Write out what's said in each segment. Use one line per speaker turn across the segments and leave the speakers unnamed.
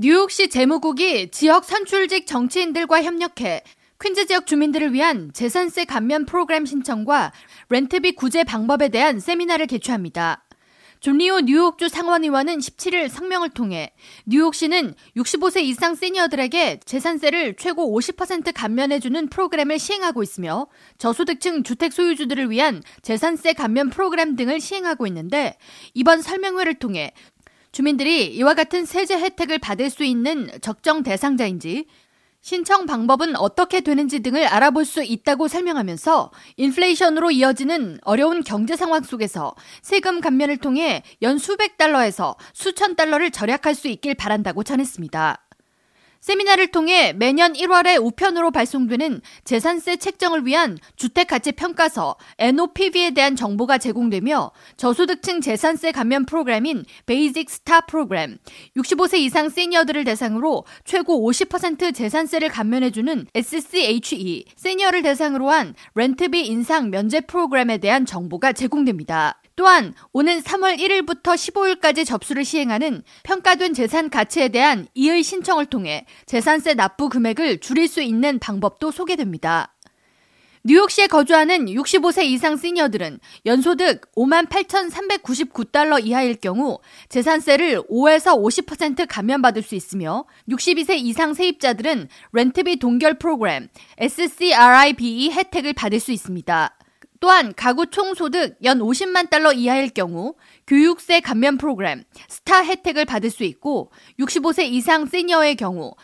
뉴욕시 재무국이 지역 선출직 정치인들과 협력해 퀸즈 지역 주민들을 위한 재산세 감면 프로그램 신청과 렌트비 구제 방법에 대한 세미나를 개최합니다. 존리오 뉴욕주 상원의원은 17일 성명을 통해 뉴욕시는 65세 이상 시니어들에게 재산세를 최고 50% 감면해주는 프로그램을 시행하고 있으며 저소득층 주택 소유주들을 위한 재산세 감면 프로그램 등을 시행하고 있는데 이번 설명회를 통해 주민들이 이와 같은 세제 혜택을 받을 수 있는 적정 대상자인지 신청 방법은 어떻게 되는지 등을 알아볼 수 있다고 설명하면서 인플레이션으로 이어지는 어려운 경제 상황 속에서 세금 감면을 통해 연 수백 달러에서 수천 달러를 절약할 수 있길 바란다고 전했습니다. 세미나를 통해 매년 1월에 우편으로 발송되는 재산세 책정을 위한 주택가치평가서 NOPV에 대한 정보가 제공되며 저소득층 재산세 감면 프로그램인 Basic STAR 프로그램, 65세 이상 시니어들을 대상으로 최고 50% 재산세를 감면해주는 SCHE, 시니어를 대상으로 한 렌트비 인상 면제 프로그램에 대한 정보가 제공됩니다. 또한 오는 3월 1일부터 15일까지 접수를 시행하는 평가된 재산 가치에 대한 이의 신청을 통해 재산세 납부 금액을 줄일 수 있는 방법도 소개됩니다. 뉴욕시에 거주하는 65세 이상 시니어들은 연소득 58,399달러 이하일 경우 재산세를 5에서 50% 감면받을 수 있으며 62세 이상 세입자들은 렌트비 동결 프로그램 SCRIBE 혜택을 받을 수 있습니다. 또한 가구 총소득 연 50만 달러 이하일 경우 교육세 감면 프로그램 스타 혜택을 받을 수 있고 65세 이상 시니어의 경우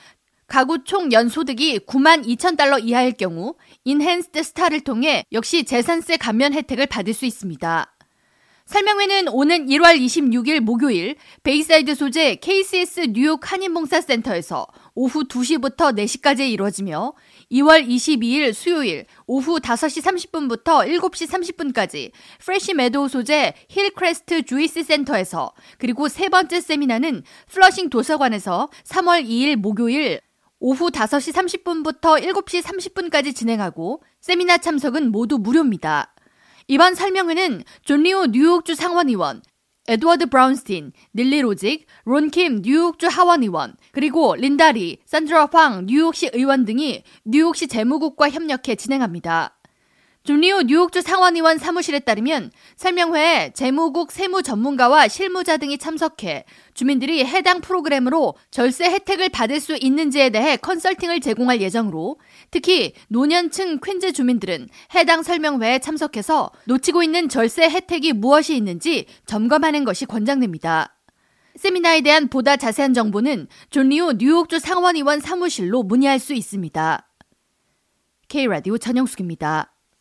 가구 총 연소득이 9만 2천 달러 이하일 경우 Enhanced STAR를 통해 역시 재산세 감면 혜택을 받을 수 있습니다. 설명회는 오는 1월 26일 목요일 베이사이드 소재 KCS 뉴욕 한인봉사센터에서 오후 2시부터 4시까지 이루어지며 2월 22일 수요일 오후 5시 30분부터 7시 30분까지 프레시 메도우 소재 힐크레스트 주이스 센터에서 그리고 세 번째 세미나는 플러싱 도서관에서 3월 2일 목요일 오후 5시 30분부터 7시 30분까지 진행하고 세미나 참석은 모두 무료입니다. 이번 설명회는 존리오 뉴욕주 상원의원, 에드워드 브라운스틴, 닐리 로직, 론킴 뉴욕주 하원의원, 그리고 린다리, 산드라 황 뉴욕시 의원 등이 뉴욕시 재무국과 협력해 진행합니다. 존리오 뉴욕주 상원의원 사무실에 따르면 설명회에 재무국 세무 전문가와 실무자 등이 참석해 주민들이 해당 프로그램으로 절세 혜택을 받을 수 있는지에 대해 컨설팅을 제공할 예정으로 특히 노년층 퀸즈 주민들은 해당 설명회에 참석해서 놓치고 있는 절세 혜택이 무엇이 있는지 점검하는 것이 권장됩니다. 세미나에 대한 보다 자세한 정보는 존리오 뉴욕주 상원의원 사무실로 문의할 수 있습니다. K라디오 전영숙입니다.